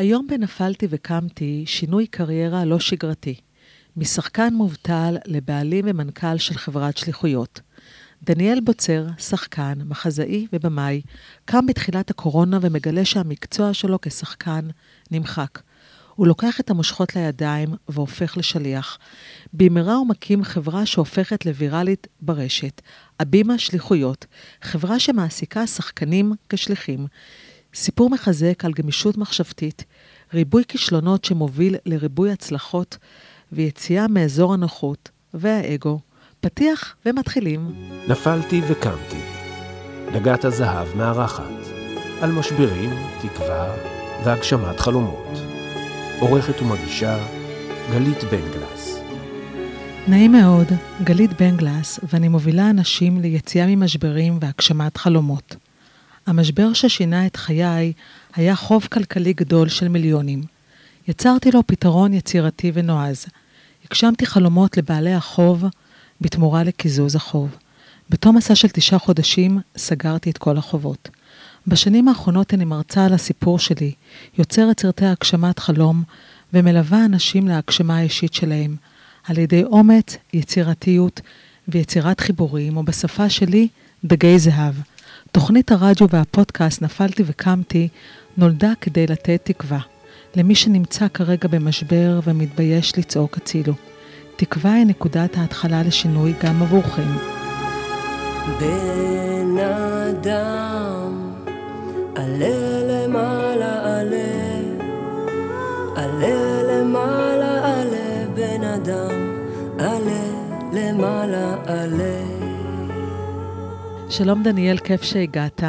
היום בנפלתי וקמתי שינוי קריירה לא שגרתי. משחקן מובטל לבעלים ומנכ"ל של חברת שליחויות. דניאל בוצר, שחקן, מחזאי ובמאי, קם בתחילת הקורונה ומגלה שהמקצוע שלו כשחקן נמחק. הוא לוקח את המושכות לידיים והופך לשליח. במהרה הוא מקים חברה שהופכת לוויראלית ברשת, הבימה שליחויות, חברה שמעסיקה שחקנים כשליחים. סיפור מחזק על גמישות מחשבתית, ריבוי כישלונות שמוביל לריבוי הצלחות ויציאה מאזור הנוחות והאגו. פתיח ומתחילים. נפלתי וקמתי. דגת הזהב מארחת. על משברים, תקווה והגשמת חלומות. עורכת ומגישה גלית בן גלס. נעים מאוד, גלית בן גלס, ואני מובילה אנשים ליציאה ממשברים והגשמת חלומות. המשבר ששינה את חיי היה חוב כלכלי גדול של מיליונים. יצרתי לו פתרון יצירתי ונועז. הגשמתי חלומות לבעלי החוב בתמורה לקיזוז החוב. בתום מסע של תשעה חודשים סגרתי את כל החובות. בשנים האחרונות אני מרצה על הסיפור שלי, יוצרת סרטי הגשמת חלום ומלווה אנשים להגשמה האישית שלהם, על ידי אומץ, יצירתיות ויצירת חיבורים, או בשפה שלי, דגי זהב. תוכנית הרדיו והפודקאסט נפלתי וקמתי נולדה כדי לתת תקווה למי שנמצא כרגע במשבר ומתבייש לצעוק הצילו. תקווה היא נקודת ההתחלה לשינוי גם עבורכם. בן אדם, עלה למעלה עלה, עלה למעלה עלה, בן אדם, עלה למעלה עלה. שלום דניאל, כיף שהגעת.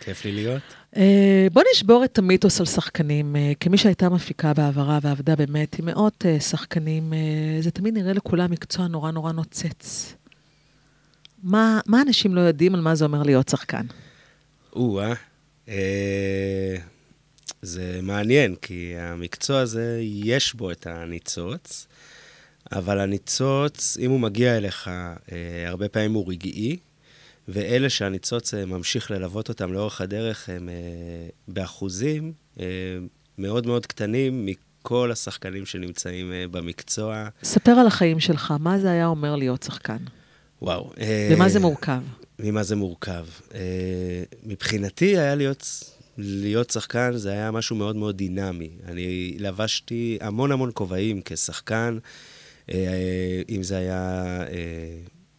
כיף לי להיות. Uh, בוא נשבור את המיתוס על שחקנים. Uh, כמי שהייתה מפיקה בעברה ועבדה באמת עם מאות uh, שחקנים, זה תמיד נראה לכולם מקצוע נורא נורא נוצץ. מה, מה אנשים לא יודעים על מה זה אומר להיות שחקן? או-אה. אה, זה מעניין, כי המקצוע הזה, יש בו את הניצוץ, אבל הניצוץ, אם הוא מגיע אליך, אה, הרבה פעמים הוא רגעי, ואלה שהניצוץ אה, ממשיך ללוות אותם לאורך הדרך, הם אה, באחוזים אה, מאוד מאוד קטנים מכל השחקנים שנמצאים במקצוע. ספר על החיים שלך, מה זה היה אומר להיות שחקן? וואו. ומה זה מורכב? ממה זה מורכב. מבחינתי היה להיות, להיות שחקן, זה היה משהו מאוד מאוד דינמי. אני לבשתי המון המון כובעים כשחקן, אם זה היה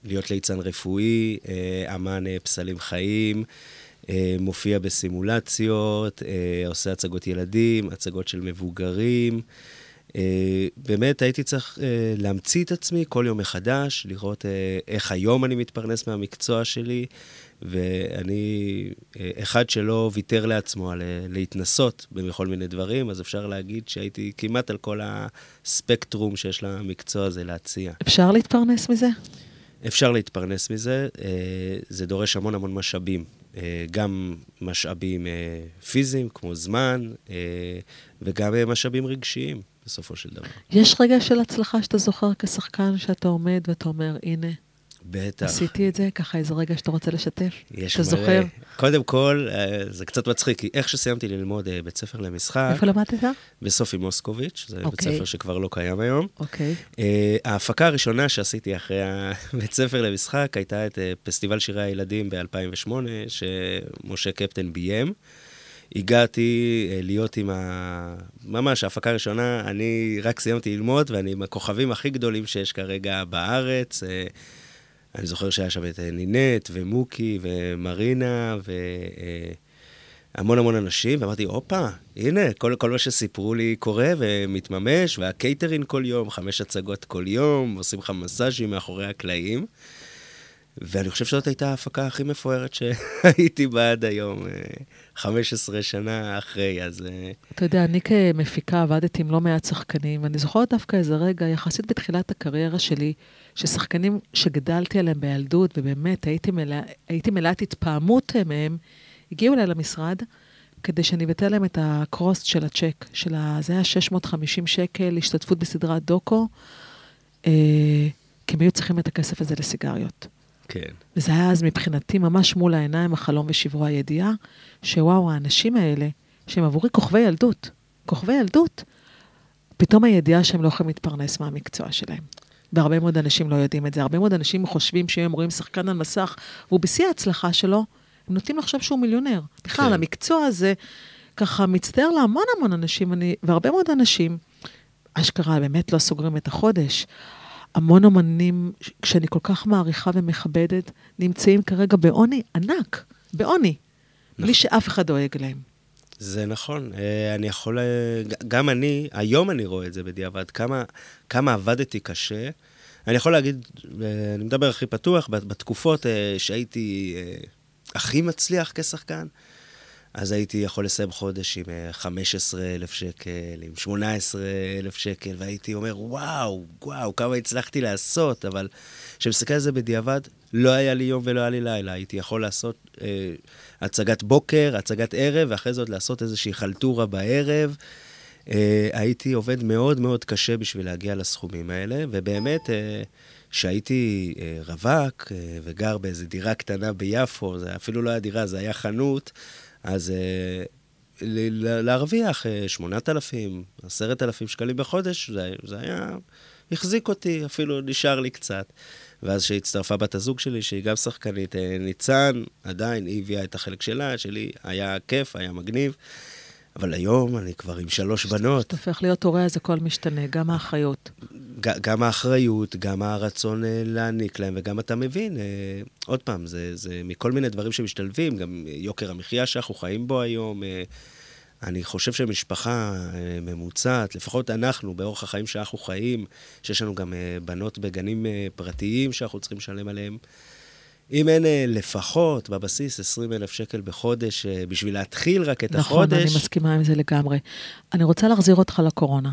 להיות ליצן רפואי, uh, אמן uh, פסלים חיים, uh, מופיע בסימולציות, עושה הצגות ילדים, הצגות של מבוגרים. באמת הייתי צריך להמציא את עצמי כל יום מחדש, לראות איך היום אני מתפרנס מהמקצוע שלי, ואני אחד שלא ויתר לעצמו על להתנסות בכל מיני דברים, אז אפשר להגיד שהייתי כמעט על כל הספקטרום שיש למקצוע הזה להציע. אפשר להתפרנס מזה? אפשר להתפרנס מזה, uh, זה דורש המון המון משאבים. Uh, גם משאבים uh, פיזיים, כמו זמן, וגם משאבים רגשיים. בסופו של דבר. יש רגע של הצלחה שאתה זוכר כשחקן, שאתה עומד ואתה אומר, הנה, בטח. עשיתי את זה, ככה איזה רגע שאתה רוצה לשתף? יש אתה מלא. זוכר? קודם כל, אה, זה קצת מצחיק, כי איך שסיימתי ללמוד אה, בית ספר למשחק, איפה למדת? בסופי מוסקוביץ', זה בית אוקיי. ספר שכבר לא קיים היום. אוקיי. אה, ההפקה הראשונה שעשיתי אחרי הבית ספר למשחק הייתה את פסטיבל שירי הילדים ב-2008, שמשה קפטן ביים. הגעתי להיות עם ה... ממש, ההפקה הראשונה, אני רק סיימתי ללמוד, ואני עם הכוכבים הכי גדולים שיש כרגע בארץ. אה, אני זוכר שהיה שם את אה, נינט, ומוקי, ומרינה, והמון המון אנשים, ואמרתי, הופה, הנה, כל, כל מה שסיפרו לי קורה ומתממש, והקייטרין כל יום, חמש הצגות כל יום, עושים לך מסאז'ים מאחורי הקלעים. ואני חושב שזאת הייתה ההפקה הכי מפוארת שהייתי בה עד היום, אה, 15 שנה אחרי, אז... אה, אתה יודע, אני כמפיקה עבדתי עם לא מעט שחקנים, ואני זוכרת דווקא איזה רגע, יחסית בתחילת הקריירה שלי, ששחקנים שגדלתי עליהם בילדות, ובאמת הייתי, מלא, הייתי מלאת התפעמות מהם, הגיעו אליי למשרד, כדי שאני אבטל להם את הקרוסט של הצ'ק, של ה... זה היה 650 שקל, השתתפות בסדרת דוקו, אה, כי הם היו צריכים את הכסף הזה לסיגריות. כן. וזה היה אז מבחינתי ממש מול העיניים, החלום ושברו הידיעה, שוואו, האנשים האלה, שהם עבורי כוכבי ילדות, כוכבי ילדות, פתאום הידיעה שהם לא יכולים להתפרנס מהמקצוע שלהם. והרבה מאוד אנשים לא יודעים את זה. הרבה מאוד אנשים חושבים שאם הם רואים שחקן על מסך, והוא בשיא ההצלחה שלו, הם נוטים לחשוב שהוא מיליונר. בכלל, כן. המקצוע הזה ככה מצטער להמון המון אנשים, אני, והרבה מאוד אנשים, אשכרה, באמת לא סוגרים את החודש. המון אמנים, ש- שאני כל כך מעריכה ומכבדת, נמצאים כרגע בעוני ענק, בעוני, בלי שאף אחד דואג להם. זה נכון. אה, אני יכול... אה, גם אני, היום אני רואה את זה בדיעבד, כמה, כמה עבדתי קשה. אני יכול להגיד, אה, אני מדבר הכי פתוח, בת- בתקופות שהייתי הכי מצליח כשחקן, אז הייתי יכול לסיים חודש עם אה, 15,000 שקל, עם 18,000 שקל, והייתי אומר, וואו, וואו, כמה הצלחתי לעשות, אבל כשמסתכל על זה בדיעבד, לא היה לי יום ולא היה לי לילה. הייתי יכול לעשות אה, הצגת בוקר, הצגת ערב, ואחרי עוד לעשות איזושהי חלטורה בערב. אה, הייתי עובד מאוד מאוד קשה בשביל להגיע לסכומים האלה, ובאמת, כשהייתי אה, רווק אה, וגר באיזו דירה קטנה ביפו, זה אפילו לא היה דירה, זה היה חנות, אז אה, ל- ל- להרוויח אה, 8,000, 10,000 שקלים בחודש, זה, זה היה, החזיק אותי, אפילו נשאר לי קצת. ואז כשהצטרפה בת הזוג שלי, שהיא גם שחקנית, אה, ניצן, עדיין, היא הביאה את החלק שלה, שלי היה כיף, היה מגניב. אבל היום אני כבר עם שלוש בנות. כשאתה הופך להיות הורה, אז הכל משתנה, גם האחריות. גם האחריות, גם הרצון אה, להעניק להם, וגם אתה מבין, אה, עוד פעם, זה, זה מכל מיני דברים שמשתלבים, גם יוקר המחיה שאנחנו חיים בו היום. אה, אני חושב שמשפחה ממוצעת, לפחות אנחנו, באורח החיים שאנחנו חיים, שיש לנו גם בנות בגנים פרטיים שאנחנו צריכים לשלם עליהם, אם אין אה, לפחות בבסיס 20 אלף שקל בחודש אה, בשביל להתחיל רק את נכון, החודש... אני מסכימה עם זה לגמרי. אני רוצה להחזיר אותך לקורונה.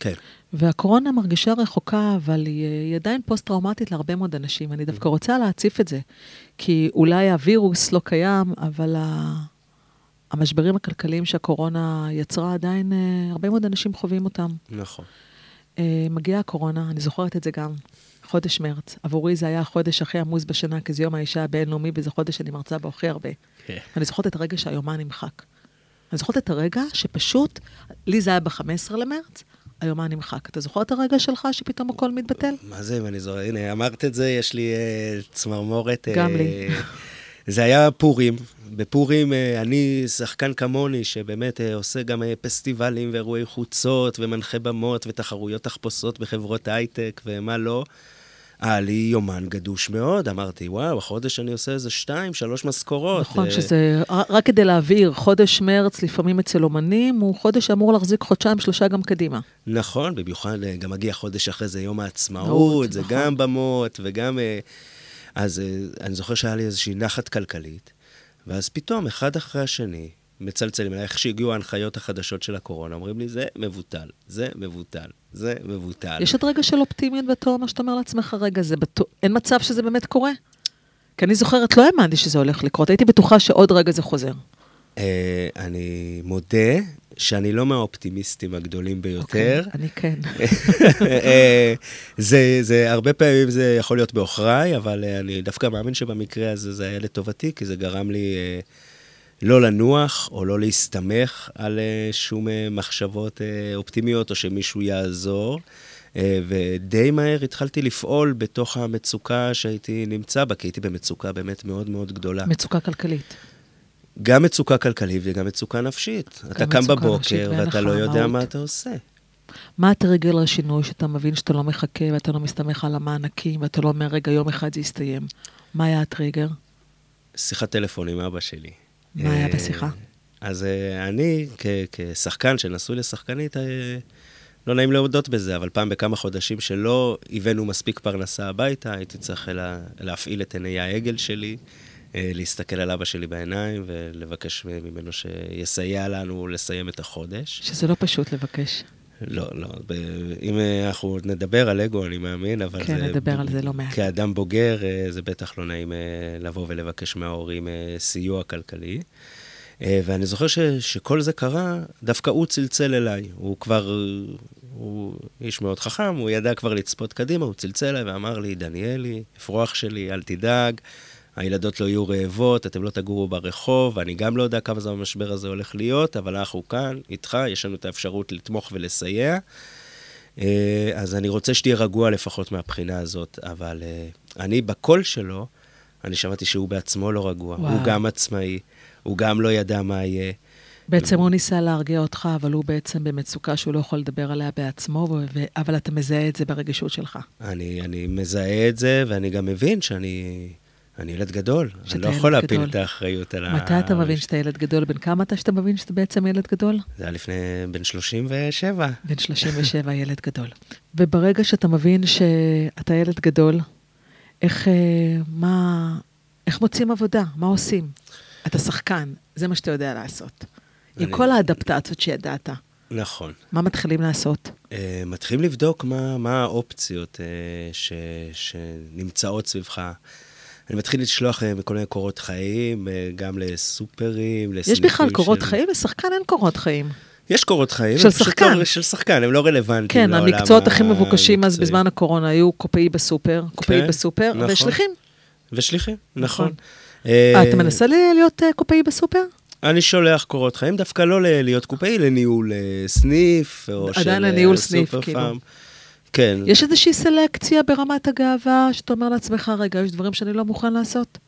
כן. והקורונה מרגישה רחוקה, אבל היא, היא עדיין פוסט-טראומטית להרבה מאוד אנשים. אני דווקא רוצה להציף את זה. כי אולי הווירוס לא קיים, אבל ה... המשברים הכלכליים שהקורונה יצרה, עדיין אה, הרבה מאוד אנשים חווים אותם. נכון. אה, מגיעה הקורונה, אני זוכרת את זה גם, חודש מרץ. עבורי זה היה החודש הכי עמוס בשנה, כי זה יום האישה הבינלאומי, וזה חודש שאני מרצה בו הכי הרבה. כן. ואני זוכרת את הרגע שהיומן נמחק. אני זוכרת את הרגע שפשוט, לי זה היה ב-15 למרץ, היומן נמחק. אתה זוכר את הרגע שלך שפתאום הכל מתבטל? מה זה, אם אני זוכר, הנה, אמרת את זה, יש לי אה, צמרמורת. אה, גם לי. זה היה פורים. בפורים אה, אני שחקן כמוני, שבאמת אה, עושה גם אה, פסטיבלים ואירועי חוצות, ומנחה במות ותחרויות תחפושות בחברות הייטק ומה לא. היה לי יומן גדוש מאוד, אמרתי, וואו, החודש אני עושה איזה שתיים, שלוש משכורות. נכון, אה, שזה, רק כדי להבהיר, חודש מרץ לפעמים אצל אומנים, הוא חודש שאמור להחזיק חודשיים, שלושה גם קדימה. נכון, במיוחד אה, גם מגיע חודש אחרי זה יום העצמאות, זה נכון. גם במות וגם... אה, אז אני זוכר שהיה לי איזושהי נחת כלכלית, ואז פתאום, אחד אחרי השני, מצלצלים אליי, איך שהגיעו ההנחיות החדשות של הקורונה, אומרים לי, זה מבוטל, זה מבוטל, זה מבוטל. יש עוד רגע של אופטימיות בתור מה שאתה אומר לעצמך, רגע, זה בטוח, אין מצב שזה באמת קורה? כי אני זוכרת, לא האמנתי שזה הולך לקרות, הייתי בטוחה שעוד רגע זה חוזר. אה, אני מודה שאני לא מהאופטימיסטים הגדולים ביותר. אוקיי, אני כן. אה, זה, זה, הרבה פעמים זה יכול להיות בעוכריי, אבל אה, אני דווקא מאמין שבמקרה הזה זה היה לטובתי, כי זה גרם לי לא לנוח או לא להסתמך על אה, שום אה, מחשבות אה, אופטימיות או שמישהו יעזור. ודי מהר התחלתי לפעול בתוך המצוקה שהייתי נמצא בה, כי הייתי במצוקה באמת מאוד מאוד גדולה. מצוקה כלכלית. גם מצוקה כלכלית וגם מצוקה נפשית. אתה קם בבוקר ואתה לא יודע. מה אתה עושה. מה הטריגר לשינוי שאתה מבין שאתה לא מחכה ואתה לא מסתמך על המענקים ואתה לא אומר, רגע, יום אחד זה יסתיים? מה היה הטריגר? שיחת טלפון עם אבא שלי. מה היה אה, בשיחה? אז אה, אני, כשחקן שנשוי לשחקנית, אה, לא נעים להודות בזה, אבל פעם בכמה חודשים שלא הבאנו מספיק פרנסה הביתה, הייתי צריך לה, להפעיל את עיני העגל שלי, להסתכל על אבא שלי בעיניים ולבקש ממנו שיסייע לנו לסיים את החודש. שזה לא פשוט לבקש. לא, לא, אם אה, אנחנו נדבר על אגו, אני מאמין, אבל כן, זה... נדבר על זה לא מעט. כאדם בוגר, אה, זה בטח לא נעים אה, לבוא ולבקש מההורים סיוע כלכלי. ואני זוכר ש, שכל זה קרה, דווקא הוא צלצל אליי. הוא כבר, הוא איש מאוד חכם, הוא ידע כבר לצפות קדימה, הוא צלצל אליי ואמר לי, דניאלי, אפרוח שלי, אל תדאג, הילדות לא יהיו רעבות, אתם לא תגורו ברחוב, אני גם לא יודע כמה זמן המשבר הזה הולך להיות, אבל אנחנו כאן, איתך, יש לנו את האפשרות לתמוך ולסייע. אה, אז אני רוצה שתהיה רגוע לפחות מהבחינה הזאת, אבל אה, אני בקול שלו, אני שמעתי שהוא בעצמו לא רגוע. וואו. הוא גם עצמאי, הוא גם לא ידע מה יהיה. בעצם הוא ניסה להרגיע אותך, אבל הוא בעצם במצוקה שהוא לא יכול לדבר עליה בעצמו, ו- אבל אתה מזהה את זה ברגישות שלך. אני, אני מזהה את זה, ואני גם מבין שאני אני ילד גדול. אני לא יכול להפיל את האחריות על ה... מתי אתה מבין שאתה ילד גדול? בן כמה אתה שאתה מבין שאתה בעצם ילד גדול? זה היה לפני... בן 37. בן 37, ילד גדול. וברגע שאתה מבין שאתה ילד גדול, איך, אה, מה, איך מוצאים עבודה? מה עושים? אתה שחקן, זה מה שאתה יודע לעשות. אני... עם כל האדפטציות שידעת. נכון. מה מתחילים לעשות? Uh, מתחילים לבדוק מה, מה האופציות uh, ש, שנמצאות סביבך. אני מתחיל לשלוח uh, מכל מיני קורות חיים, uh, גם לסופרים, לסניפים יש בכלל קורות של... חיים? לשחקן אין קורות חיים. יש קורות חיים. של שחקן. לא, של שחקן, הם לא רלוונטיים כן, המקצועות הכי מבוקשים אז בזמן הקורונה היו קופאי בסופר, קופאי כן, בסופר, נכון. ושליחים. ושליחים, נכון. נכון. אה, אתה מנסה להיות קופאי בסופר? אני שולח קורות חיים, דווקא לא להיות קופאי, לניהול אה, סניף, או של עדיין לניהול סניף, כאילו. כן. יש איזושהי סלקציה ברמת הגאווה, שאתה אומר לעצמך, רגע, יש דברים שאני לא מוכן לעשות?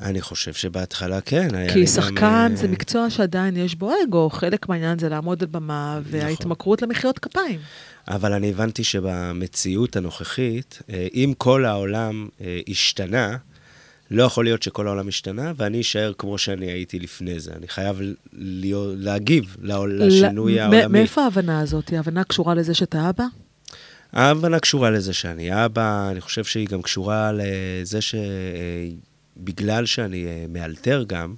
אני חושב שבהתחלה כן. כי שחקן גם... זה מקצוע שעדיין יש בו אגו, חלק מהעניין זה לעמוד על במה, נכון. וההתמכרות למחיאות כפיים. אבל אני הבנתי שבמציאות הנוכחית, אה, אם כל העולם השתנה, לא יכול להיות שכל העולם השתנה, ואני אשאר כמו שאני הייתי לפני זה. אני חייב להיות, להגיב לשינוי העולמי. מאיפה ההבנה הזאת? ההבנה קשורה לזה שאתה אבא? ההבנה קשורה לזה שאני אבא, אני חושב שהיא גם קשורה לזה שבגלל שאני אה, מאלתר גם,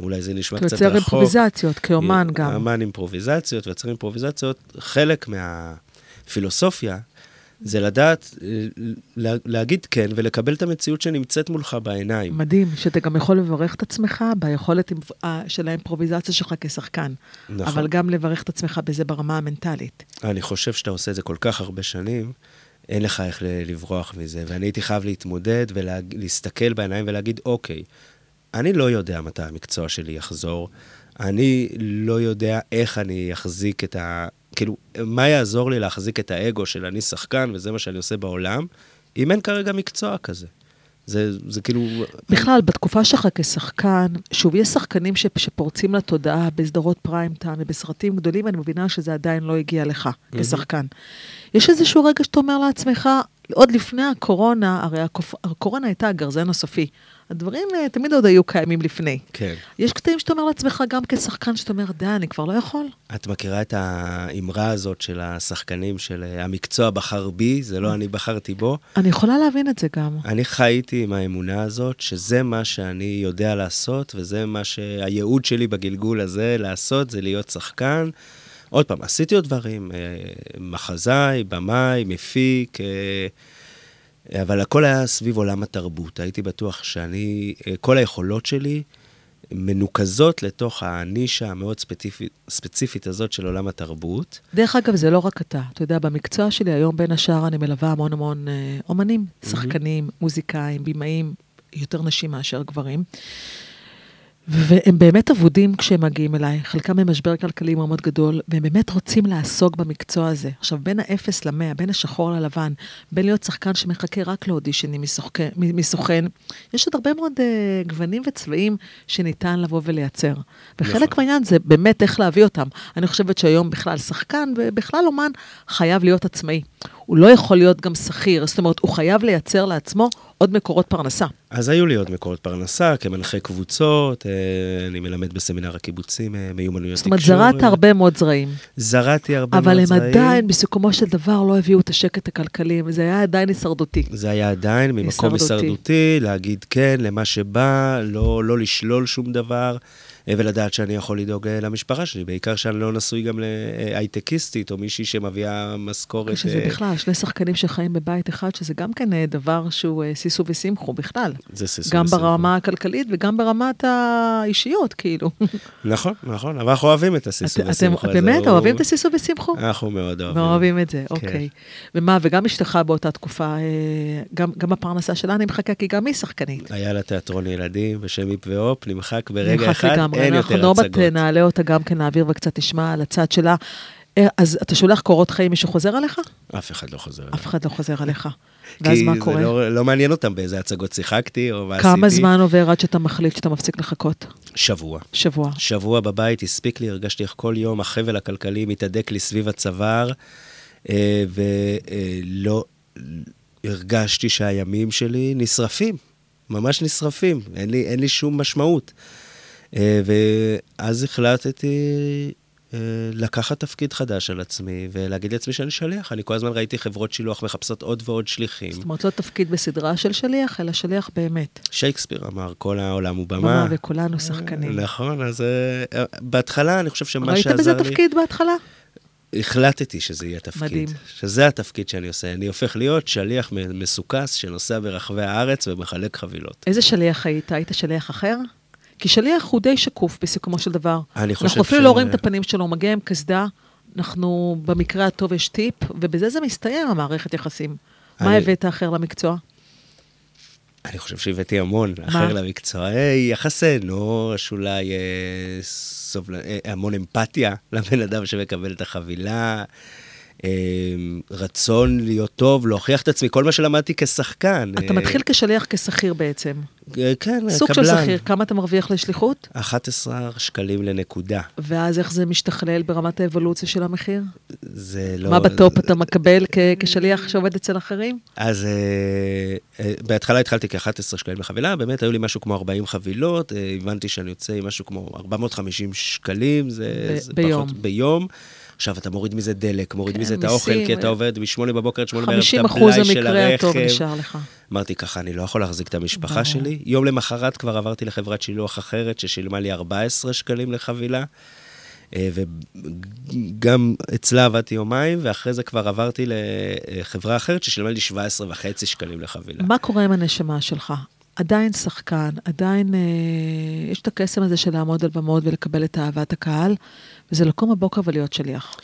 אולי זה נשמע קצת רחוק. יוצר אימפרוביזציות, כאומן גם. אמן אימפרוביזציות, ויוצר אימפרוביזציות, חלק מהפילוסופיה זה לדעת, אה, להגיד כן ולקבל את המציאות שנמצאת מולך בעיניים. מדהים, שאתה גם יכול לברך את עצמך ביכולת אה, של האימפרוביזציה שלך כשחקן. נכון. אבל גם לברך את עצמך בזה ברמה המנטלית. אני חושב שאתה עושה את זה כל כך הרבה שנים, אין לך איך לברוח מזה. ואני הייתי חייב להתמודד ולהסתכל בעיניים ולהגיד, אוקיי, אני לא יודע מתי המקצוע שלי יחזור. אני לא יודע איך אני אחזיק את ה... כאילו, מה יעזור לי להחזיק את האגו של אני שחקן וזה מה שאני עושה בעולם, אם אין כרגע מקצוע כזה? זה, זה כאילו... בכלל, בתקופה שלך כשחקן, שוב, יש שחקנים ש, שפורצים לתודעה בסדרות פריים טיים ובסרטים גדולים, אני מבינה שזה עדיין לא הגיע לך mm-hmm. כשחקן. יש איזשהו רגע שאתה אומר לעצמך, עוד לפני הקורונה, הרי הקופ... הקורונה הייתה הגרזן הסופי. הדברים uh, תמיד עוד היו קיימים לפני. כן. יש קטעים שאתה אומר לעצמך, גם כשחקן, שאתה אומר, די, אני כבר לא יכול. את מכירה את האמרה הזאת של השחקנים, של uh, המקצוע בחר בי, זה לא אני בחרתי בו? אני יכולה להבין את זה גם. אני חייתי עם האמונה הזאת, שזה מה שאני יודע לעשות, וזה מה שהייעוד שלי בגלגול הזה לעשות, זה להיות שחקן. עוד פעם, עשיתי עוד דברים, אה, מחזאי, במאי, מפיק, אה, אבל הכל היה סביב עולם התרבות. הייתי בטוח שאני, אה, כל היכולות שלי מנוקזות לתוך הנישה המאוד ספציפית, ספציפית הזאת של עולם התרבות. דרך אגב, זה לא רק אתה. אתה יודע, במקצוע שלי היום, בין השאר, אני מלווה המון המון אומנים, שחקנים, מוזיקאים, בימאים, יותר נשים מאשר גברים. והם באמת אבודים כשהם מגיעים אליי, חלקם במשבר כלכלי מאוד גדול, והם באמת רוצים לעסוק במקצוע הזה. עכשיו, בין האפס למאה, בין השחור ללבן, בין להיות שחקן שמחכה רק לאודישנים מסוכן, יש עוד הרבה מאוד uh, גוונים וצבעים שניתן לבוא ולייצר. וחלק נכון. מהעניין זה באמת איך להביא אותם. אני חושבת שהיום בכלל שחקן, ובכלל אומן, חייב להיות עצמאי. הוא לא יכול להיות גם שכיר, זאת אומרת, הוא חייב לייצר לעצמו עוד מקורות פרנסה. אז היו לי עוד מקורות פרנסה, כמנחה קבוצות, אה, אני מלמד בסמינר הקיבוצים אה, מיומנויות תקשורת. זאת אומרת, זרעת הרבה מאוד זרעים. זרעתי הרבה מאוד זרעים. אבל הם עדיין, בסיכומו של דבר, לא הביאו את השקט הכלכלי, וזה היה עדיין הישרדותי. זה היה עדיין ממקום הישרדותי, להגיד כן למה שבא, לא, לא לשלול שום דבר. אה, ולדעת שאני יכול לדאוג אה, למשפחה שלי, בעיקר שאני לא נשוי גם להייטקיסטית, או מישהי שמביאה משכורת... שזה בכלל, שני שחקנים שחיים בבית אחד, שזה גם כן דבר שהוא סיסו וסימחו בכלל. זה סיסו גם וסימחו. ברמה הכלכלית וגם ברמת האישיות, כאילו. נכון, נכון, אבל אנחנו אוהבים את הסיסו וסימחו. אתם באמת אוהבים את הסיסו וסימחו? אנחנו מאוד אוהבים. אוהבים את זה, אוקיי. ומה, וגם אשתך באותה תקופה, גם הפרנסה שלה נמחקה, כי גם היא שחקנית. היה לה תיאטרון ילדים בשם היפ והופ, נמחק ברגע אחד. אין יותר אנחנו עוד הצגות. מעט נעלה אותה גם כן, נעביר וקצת נשמע על הצד שלה. אה, אז אתה שולח קורות חיים, מישהו חוזר עליך? אף אחד לא חוזר אליי. אף אחד לא חוזר עליך. ואז מה קורה? כי זה לא, לא מעניין אותם באיזה הצגות שיחקתי או מה עשיתי. כמה זמן עובר עד שאתה מחליט שאתה מפסיק לחכות? שבוע. שבוע. שבוע בבית הספיק לי, הרגשתי איך כל יום החבל הכלכלי מתהדק לי סביב הצוואר, אה, ולא הרגשתי שהימים שלי נשרפים, ממש נשרפים, אין לי, אין לי שום משמעות. אה, ואז החלטתי אה, לקחת תפקיד חדש על עצמי ולהגיד לעצמי שאני שליח. אני כל הזמן ראיתי חברות שילוח מחפשות עוד ועוד שליחים. זאת אומרת, לא תפקיד בסדרה של שליח, אלא שליח באמת. שייקספיר אמר, כל העולם הוא במה. במה, וכולנו שחקנים. נכון, אז אה, בהתחלה אני חושב שמה שעזר לי... ראית בזה תפקיד בהתחלה? החלטתי שזה יהיה תפקיד. מדהים. שזה התפקיד שאני עושה. אני הופך להיות שליח מסוכס שנוסע ברחבי הארץ ומחלק חבילות. איזה שליח היית? היית שליח אחר? כי שליח הוא די שקוף בסיכומו של דבר. אני חושב אנחנו אפילו ש... לא רואים את הפנים שלו, הוא מגיע עם קסדה, אנחנו במקרה הטוב יש טיפ, ובזה זה מסתיים המערכת יחסים. אני... מה הבאת אחר למקצוע? אני חושב שהבאתי המון מה? אחר למקצוע. יחסי אנוש, אולי אה, סובל... אה, המון אמפתיה לבן אדם שמקבל את החבילה. רצון להיות טוב, להוכיח את עצמי, כל מה שלמדתי כשחקן. אתה מתחיל כשליח כשכיר בעצם. כן, סוג קבלן. של שכיר, כמה אתה מרוויח לשליחות? 11 שקלים לנקודה. ואז איך זה משתכלל ברמת האבולוציה של המחיר? זה לא... מה בטופ אתה מקבל כשליח שעובד אצל אחרים? אז בהתחלה התחלתי כ-11 שקלים לחבילה, באמת היו לי משהו כמו 40 חבילות, הבנתי שאני יוצא עם משהו כמו 450 שקלים, זה, ב- זה ביום. פחות ביום. עכשיו, אתה מוריד מזה דלק, מוריד כן, מזה את האוכל, כי אתה עובד מ-8 בבוקר עד 8 בערב, 50 את הבלאי של המקרה הטוב הרכב. נשאר לך. אמרתי ככה, אני לא יכול להחזיק את המשפחה ברור. שלי. יום למחרת כבר עברתי לחברת שילוח אחרת, ששילמה לי 14 שקלים לחבילה. אה, וגם אצלה עבדתי יומיים, ואחרי זה כבר עברתי לחברה אחרת ששילמה לי 17 וחצי שקלים לחבילה. מה קורה עם הנשמה שלך? עדיין שחקן, עדיין אה, יש את הקסם הזה של לעמוד על במות ולקבל את אהבת הקהל, וזה לקום בבוקר ולהיות שליח.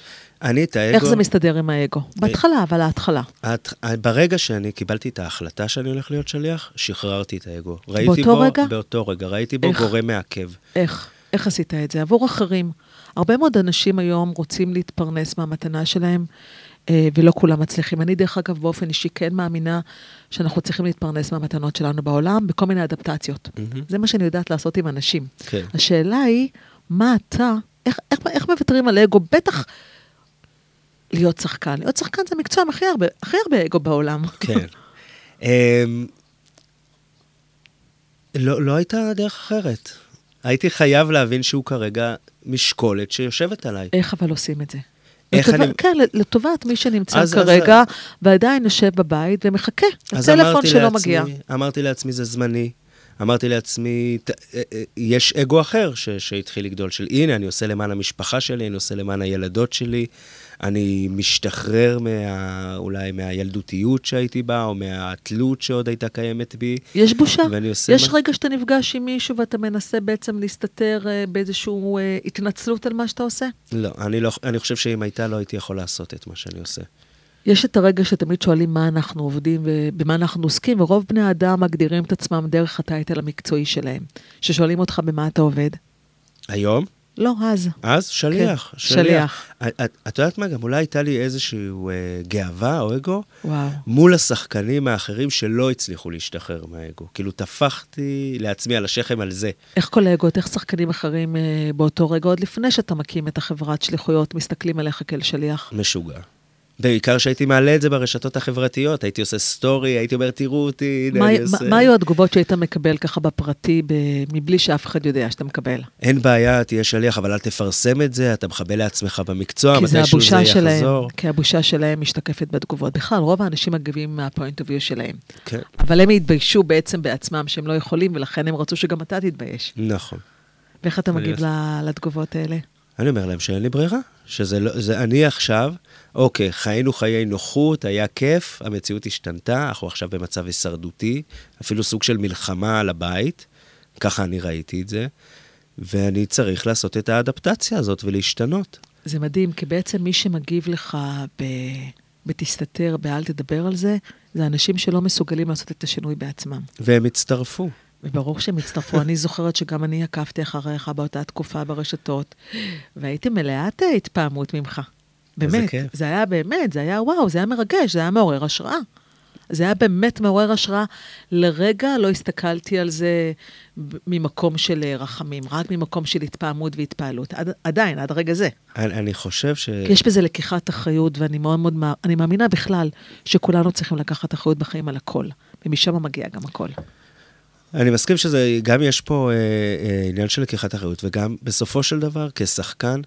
אני את האגו... איך זה מסתדר עם האגו? בהתחלה, אבל ההתחלה. את, ברגע שאני קיבלתי את ההחלטה שאני הולך להיות שליח, שחררתי את האגו. ראיתי באותו בו, רגע? באותו רגע. ראיתי בו איך? גורם מעכב. איך? איך עשית את זה? עבור אחרים. הרבה מאוד אנשים היום רוצים להתפרנס מהמתנה שלהם, אה, ולא כולם מצליחים. אני, דרך אגב, באופן אישי כן מאמינה שאנחנו צריכים להתפרנס מהמתנות שלנו בעולם, בכל מיני אדפטציות. מהמם. זה מה שאני יודעת לעשות עם אנשים. כן. השאלה היא, מה אתה, איך, איך, איך מוותרים על אגו? בטח להיות שחקן. להיות שחקן זה המקצוע עם הכי הרבה, הכי הרבה אגו בעולם. כן. אמ, לא, לא הייתה דרך אחרת. הייתי חייב להבין שהוא כרגע משקולת שיושבת עליי. איך אבל עושים את זה? איך לטובת, אני- כן, לטובת מי שנמצא אז- כרגע, ועדיין יושב בבית ומחכה אז לטלפון אמרתי שלא לעצמי- מגיע. אמרתי לעצמי, זה זמני. אמרתי לעצמי, אה, אה, יש אגו אחר ש, שהתחיל לגדול, של הנה, אני עושה למען המשפחה שלי, אני עושה למען הילדות שלי, אני משתחרר מה, אולי מהילדותיות שהייתי בה, או מהתלות שעוד הייתה קיימת בי. יש בושה? יש מה- רגע שאתה נפגש עם מישהו ואתה מנסה בעצם להסתתר אה, באיזושהי אה, התנצלות על מה שאתה עושה? לא, אני, לא, אני חושב שאם הייתה, לא הייתי יכול לעשות את מה שאני עושה. יש את הרגע שתמיד שואלים מה אנחנו עובדים ובמה אנחנו עוסקים, ורוב בני האדם מגדירים את עצמם דרך הטייטל המקצועי שלהם. ששואלים אותך במה אתה עובד? היום? לא, אז. אז שליח. כן, שליח. את, את, את יודעת מה, גם אולי הייתה לי איזושהי אה, גאווה או אגו וואו. מול השחקנים האחרים שלא הצליחו להשתחרר מהאגו. כאילו, טפחתי לעצמי על השכם על זה. איך קולגות, איך שחקנים אחרים אה, באותו רגע, עוד לפני שאתה מקים את החברת שליחויות, מסתכלים עליך כאל שליח? משוגע. בעיקר שהייתי מעלה את זה ברשתות החברתיות, הייתי עושה סטורי, הייתי אומר, תראו אותי, הנה מה, אני עושה... מה היו התגובות שהיית מקבל ככה בפרטי, ב, מבלי שאף אחד יודע שאתה מקבל? אין בעיה, תהיה שליח, אבל אל תפרסם את זה, אתה מחבל לעצמך במקצוע, מתישהו זה הבושה שלהם, יחזור. כי הבושה שלהם משתקפת בתגובות. בכלל, רוב האנשים מגיבים מהפוינט אוף שלהם. כן, אבל הם התביישו בעצם בעצמם שהם לא יכולים, ולכן הם רצו שגם אתה תתבייש. נכון. ואיך אתה מגיב לתגובות האלה? אני אומר להם שאין לי ברירה, שזה לא, זה אני עכשיו, אוקיי, חיינו חיי נוחות, היה כיף, המציאות השתנתה, אנחנו עכשיו במצב הישרדותי, אפילו סוג של מלחמה על הבית, ככה אני ראיתי את זה, ואני צריך לעשות את האדפטציה הזאת ולהשתנות. זה מדהים, כי בעצם מי שמגיב לך ב... בתסתתר, באל תדבר על זה, זה אנשים שלא מסוגלים לעשות את השינוי בעצמם. והם הצטרפו. וברור שהם הצטרפו. אני זוכרת שגם אני עקבתי אחריך באותה תקופה ברשתות, והייתי מלאת התפעמות ממך. באמת. זה היה באמת, זה היה וואו, זה היה מרגש, זה היה מעורר השראה. זה היה באמת מעורר השראה. לרגע לא הסתכלתי על זה ממקום של רחמים, רק ממקום של התפעמות והתפעלות. עד, עדיין, עד רגע זה. אני, אני חושב ש... יש בזה לקיחת אחריות, ואני מאוד מאוד, מא- אני מאמינה בכלל שכולנו צריכים לקחת אחריות בחיים על הכל. ומשם מגיע גם הכל. אני מסכים שזה, גם יש פה אה, אה, עניין של לקיחת אחריות, וגם בסופו של דבר, כשחקן,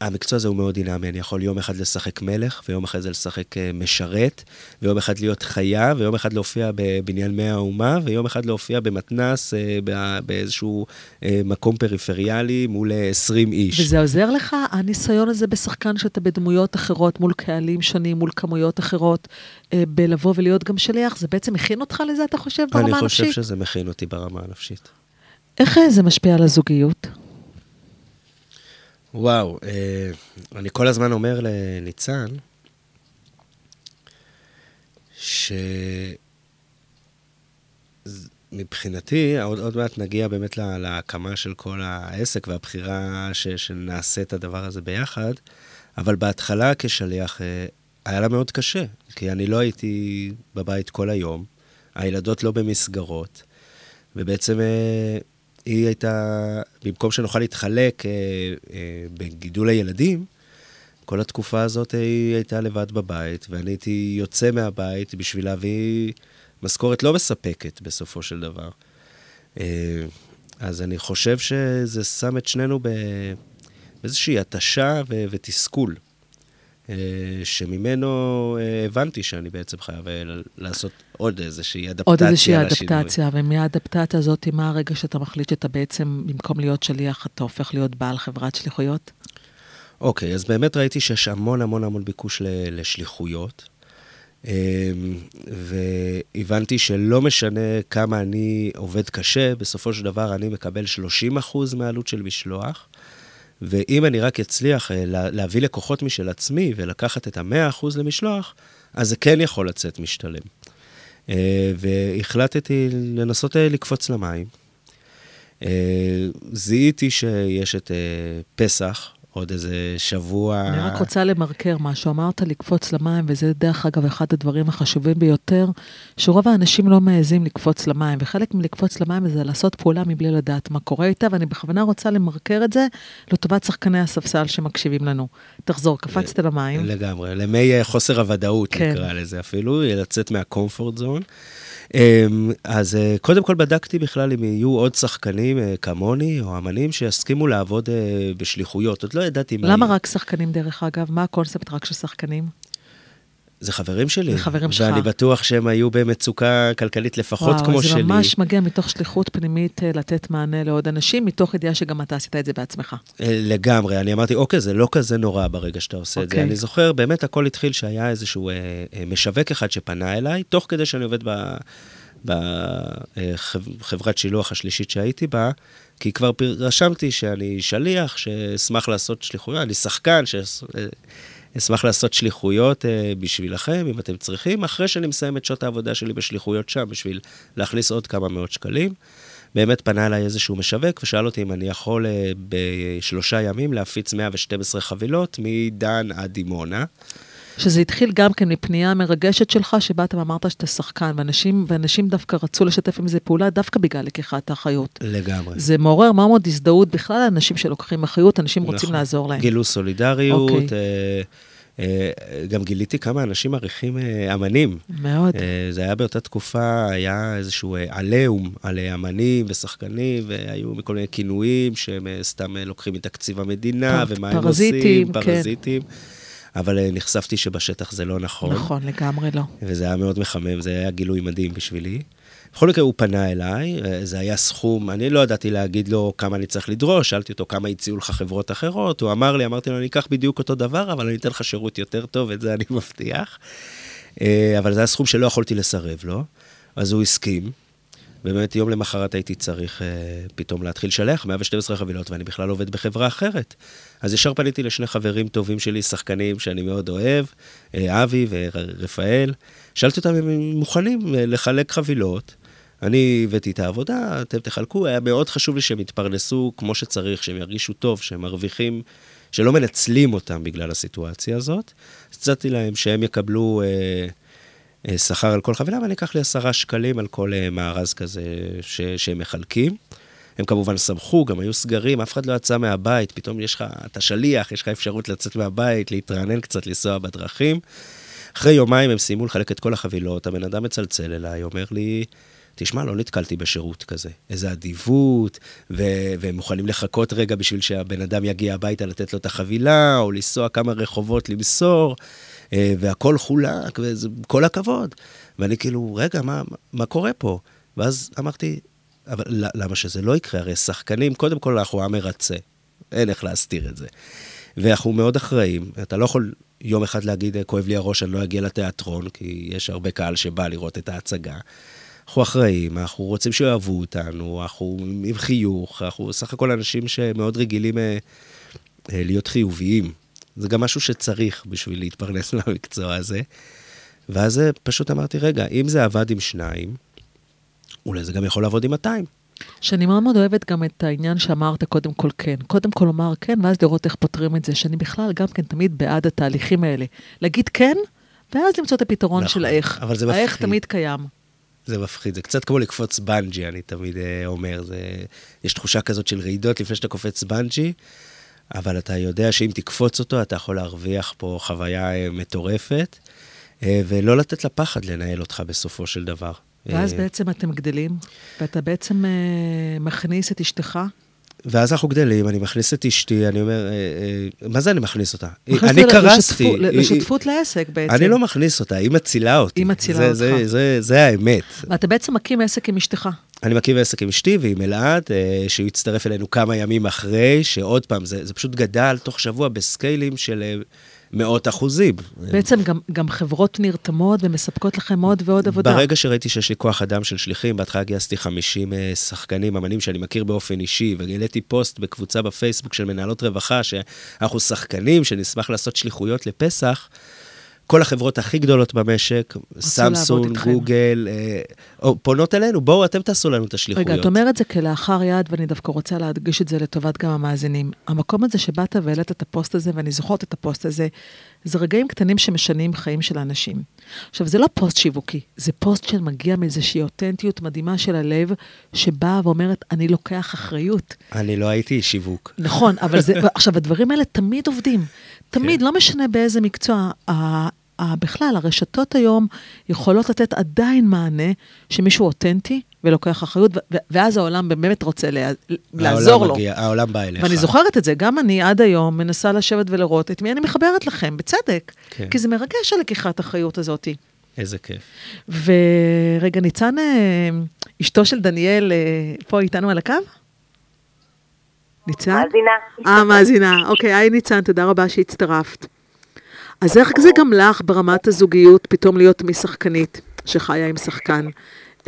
המקצוע הזה הוא מאוד דינמי. אני יכול יום אחד לשחק מלך, ויום אחרי זה לשחק אה, משרת, ויום אחד להיות חיה, ויום אחד להופיע בבניין מאה האומה, ויום אחד להופיע במתנס, אה, בא- באיזשהו אה, מקום פריפריאלי מול אה, 20 איש. וזה עוזר לך, הניסיון הזה בשחקן שאתה בדמויות אחרות, מול קהלים שונים, מול כמויות אחרות, בלבוא ולהיות גם שליח, זה בעצם הכין אותך לזה, אתה חושב, ברמה אני הנפשית? חושב שזה מכין אותי ברמה הנפשית. איך זה משפיע על הזוגיות? וואו, אה, אני כל הזמן אומר לניצן, שמבחינתי, עוד, עוד מעט נגיע באמת לה, להקמה של כל העסק והבחירה ש, שנעשה את הדבר הזה ביחד, אבל בהתחלה כשליח אה, היה לה מאוד קשה, כי אני לא הייתי בבית כל היום, הילדות לא במסגרות, ובעצם אה, היא הייתה, במקום שנוכל להתחלק אה, אה, בגידול הילדים, כל התקופה הזאת היא הייתה לבד בבית, ואני הייתי יוצא מהבית בשביל להביא משכורת לא מספקת בסופו של דבר. אה, אז אני חושב שזה שם את שנינו באיזושהי התשה ותסכול, שממנו אה, הבנתי שאני בעצם חייב אה, לעשות עוד איזושהי אדפטציה עוד איזושהי לשינוי. אדפטציה, ומהאדפטציה הזאת, מה הרגע שאתה מחליט שאתה בעצם, במקום להיות שליח, אתה הופך להיות בעל חברת שליחויות? אוקיי, אז באמת ראיתי שיש המון המון המון ביקוש לשליחויות. והבנתי שלא משנה כמה אני עובד קשה, בסופו של דבר אני מקבל 30% מהעלות של משלוח. ואם אני רק אצליח אה, לה- להביא לקוחות משל עצמי ולקחת את ה-100% למשלוח, אז זה כן יכול לצאת משתלם. אה, והחלטתי לנסות אה, לקפוץ למים. זיהיתי שיש את פסח, עוד איזה שבוע... אני רק רוצה למרקר משהו. אמרת לקפוץ למים, וזה דרך אגב אחד הדברים החשובים ביותר, שרוב האנשים לא מעזים לקפוץ למים, וחלק מלקפוץ למים זה לעשות פעולה מבלי לדעת מה קורה איתה, ואני בכוונה רוצה למרקר את זה לטובת שחקני הספסל שמקשיבים לנו. תחזור, קפצת למים. לגמרי, למי חוסר הוודאות, כן. נקרא לזה אפילו, לצאת מהקומפורט זון. אמ, אז אה, קודם כל בדקתי בכלל אם יהיו עוד שחקנים אה, כמוני, או אמנים שיסכימו לעבוד אה, בשליחויות. עוד לא ידעתי מה... למה. רק שחקנים דרך אגב? מה הקונספט רק של שחקנים? זה חברים שלי. זה חברים שלך. ואני בטוח שהם היו במצוקה כלכלית לפחות כמו וואו, שלי. זה ממש מגיע מתוך שליחות פנימית אה, לתת מענה לעוד אנשים, מתוך ידיעה שגם אתה עשית את זה בעצמך. אה, לגמרי, אני אמרתי, אוקיי, זה לא כזה נורא ברגע שאתה עושה את זה. אוקיי. אני זוכר, באמת הכל התחיל שהיה איזשהו אה, אה, משווק אחד שפנה אליי, תוך כדי שאני עובד בחברת שילוח השלישית שהייתי בה, כי כבר רשמתי שאני שליח, שאשמח לעשות שליחויות, אני שחקן, שאשמח לעשות שליחויות אה, בשבילכם, אם אתם צריכים, אחרי שאני מסיים את שעות העבודה שלי בשליחויות שם, בשביל להכניס עוד כמה מאות שקלים. באמת פנה אליי איזשהו משווק ושאל אותי אם אני יכול אה, בשלושה ימים להפיץ 112 חבילות מדן עד דימונה. שזה התחיל גם כן מפנייה מרגשת שלך, שבאת ואמרת שאתה שחקן, ואנשים, ואנשים דווקא רצו לשתף עם זה פעולה דווקא בגלל לקיחת האחריות. לגמרי. זה מעורר מאוד מאוד הזדהות בכלל לאנשים שלוקחים אחריות, אנשים רוצים נכון. לעזור להם. גילו סולידריות, אוקיי. אה, אה, גם גיליתי כמה אנשים מעריכים אה, אמנים. מאוד. אה, זה היה באותה תקופה, היה איזשהו אה, עליהום על אה, אמנים ושחקנים, והיו מכל מיני כינויים שהם אה, סתם אה, לוקחים מתקציב המדינה, פר- ומה הם פרזיטים, עושים, כן. פרזיטים. אבל אה, נחשפתי שבשטח זה לא נכון. נכון, לגמרי לא. וזה היה מאוד מחמם, זה היה גילוי מדהים בשבילי. בכל מקרה הוא פנה אליי, זה היה סכום, אני לא ידעתי להגיד לו כמה אני צריך לדרוש, שאלתי אותו כמה הציעו לך חברות אחרות, הוא אמר לי, אמרתי לו, אני אקח בדיוק אותו דבר, אבל אני אתן לך שירות יותר טוב, את זה אני מבטיח. אה, אבל זה היה סכום שלא יכולתי לסרב לו, אז הוא הסכים. ובאמת יום למחרת הייתי צריך אה, פתאום להתחיל לשלח 112 חבילות, ואני בכלל עובד בחברה אחרת. אז ישר פניתי לשני חברים טובים שלי, שחקנים שאני מאוד אוהב, אה, אבי ורפאל. שאלתי אותם אם הם מוכנים אה, לחלק חבילות. אני הבאתי את העבודה, אתם תחלקו, היה מאוד חשוב לי שהם יתפרנסו כמו שצריך, שהם ירגישו טוב, שהם מרוויחים, שלא מנצלים אותם בגלל הסיטואציה הזאת. אז הצעתי להם שהם יקבלו אה, אה, שכר על כל חבילה, ואני אקח לי עשרה שקלים על כל אה, מארז כזה ש, שהם מחלקים. הם כמובן שמחו, גם היו סגרים, אף אחד לא יצא מהבית, פתאום יש לך, אתה שליח, יש לך אפשרות לצאת מהבית, להתרענן קצת, לנסוע בדרכים. אחרי יומיים הם סיימו לחלק את כל החבילות, הבן אדם מצלצל אליי, אומר לי, תשמע, לא נתקלתי בשירות כזה. איזה אדיבות, ו- והם מוכנים לחכות רגע בשביל שהבן אדם יגיע הביתה לתת לו את החבילה, או לנסוע כמה רחובות למסור, אה, והכל חולק, וכל הכבוד. ואני כאילו, רגע, מה, מה קורה פה? ואז אמרתי, אבל למה שזה לא יקרה? הרי שחקנים, קודם כל אנחנו עם מרצה, אין איך להסתיר את זה. ואנחנו מאוד אחראים, אתה לא יכול יום אחד להגיד, כואב לי הראש, אני לא אגיע לתיאטרון, כי יש הרבה קהל שבא לראות את ההצגה. אנחנו אחראים, אנחנו רוצים שאוהבו אותנו, אנחנו עם חיוך, אנחנו סך הכל אנשים שמאוד רגילים אה, אה, להיות חיוביים. זה גם משהו שצריך בשביל להתפרנס מהמקצוע הזה. ואז אה, פשוט אמרתי, רגע, אם זה עבד עם שניים, אולי זה גם יכול לעבוד עם 200. שאני מאוד מאוד אוהבת גם את העניין שאמרת קודם כל כן. קודם כל לומר כן, ואז לראות איך פותרים את זה, שאני בכלל גם כן תמיד בעד התהליכים האלה. להגיד כן, ואז למצוא את הפתרון נכון, של האיך. אבל זה מפחיד. האיך תמיד קיים. זה מפחיד, זה קצת כמו לקפוץ בנג'י, אני תמיד אה, אומר. זה, יש תחושה כזאת של רעידות לפני שאתה קופץ בנג'י, אבל אתה יודע שאם תקפוץ אותו, אתה יכול להרוויח פה חוויה אה, מטורפת, אה, ולא לתת לפחד לנהל אותך בסופו של דבר. ואז בעצם אתם גדלים, ואתה בעצם מכניס את אשתך ואז אנחנו גדלים, אני מכניס את אשתי, אני אומר, אה, אה, מה זה אני מכניס אותה? אני קרסתי. לשותפות לעסק בעצם. אני לא מכניס אותה, היא מצילה אותי. היא מצילה אותך. זה האמת. ואתה בעצם מקים עסק עם אשתך. אני מקים עסק עם אשתי ועם אלעד, אה, שהוא הצטרף אלינו כמה ימים אחרי, שעוד פעם, זה פשוט גדל תוך שבוע בסקיילים של מאות אחוזים. בעצם גם, גם חברות נרתמות ומספקות לכם עוד ועוד עבודה. ברגע שראיתי שיש לי כוח אדם של שליחים, בהתחלה גייסתי 50 אה, שחקנים, אמנים שאני מכיר באופן אישי, והעליתי פוסט בקבוצה בפייסבוק של מנהלות רווחה, שאנחנו שחקנים, שנשמח לעשות שליחויות לפסח. כל החברות הכי גדולות במשק, סמסונג, גוגל, אה, פונות אלינו, בואו אתם תעשו לנו את השליחויות. רגע, את אומרת זה כלאחר יד, ואני דווקא רוצה להדגיש את זה לטובת גם המאזינים. המקום הזה שבאת והעלית את הפוסט הזה, ואני זוכרת את הפוסט הזה, זה רגעים קטנים שמשנים חיים של האנשים. עכשיו, זה לא פוסט שיווקי, זה פוסט שמגיע מאיזושהי אותנטיות מדהימה של הלב, שבאה ואומרת, אני לוקח אחריות. אני לא הייתי שיווק. נכון, אבל זה, עכשיו, הדברים האלה תמיד עובדים. תמיד, כן. לא משנה באיזה מקצוע. בכלל, הרשתות היום יכולות לתת עדיין מענה שמישהו אותנטי ולוקח אחריות, ואז העולם באמת רוצה לעזור לו. מגיע, העולם בא אליך. ואני זוכרת את זה, גם אני עד היום מנסה לשבת ולראות את מי אני מחברת לכם, בצדק. כן. כי זה מרגש הלקיחת אחריות הזאת. איזה כיף. ורגע, ניצן, אה, אשתו של דניאל, אה, פה איתנו על הקו? ניצן? מאזינה. אה, מאזינה. אוקיי, היי ניצן, תודה רבה שהצטרפת. אז איך זה גם לך ברמת הזוגיות פתאום להיות משחקנית שחיה עם שחקן?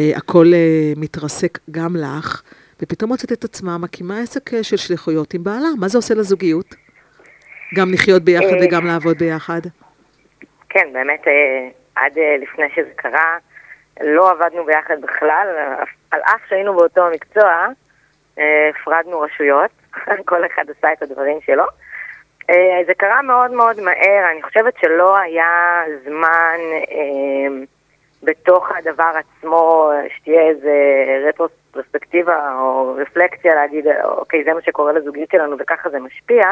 אה, הכל אה, מתרסק גם לך, ופתאום מוצאת את עצמה מקימה עסק אה, של שליחויות עם בעלה. מה זה עושה לזוגיות? גם לחיות ביחד אה, וגם לעבוד ביחד? כן, באמת, אה, עד לפני שזה קרה, לא עבדנו ביחד בכלל, על אף שהיינו באותו המקצוע, הפרדנו רשויות, כל אחד עשה את הדברים שלו. אה, זה קרה מאוד מאוד מהר, אני חושבת שלא היה זמן אה, בתוך הדבר עצמו שתהיה איזה רטרוספקטיבה או רפלקציה להגיד, אוקיי, זה מה שקורה לזוגיות שלנו וככה זה משפיע,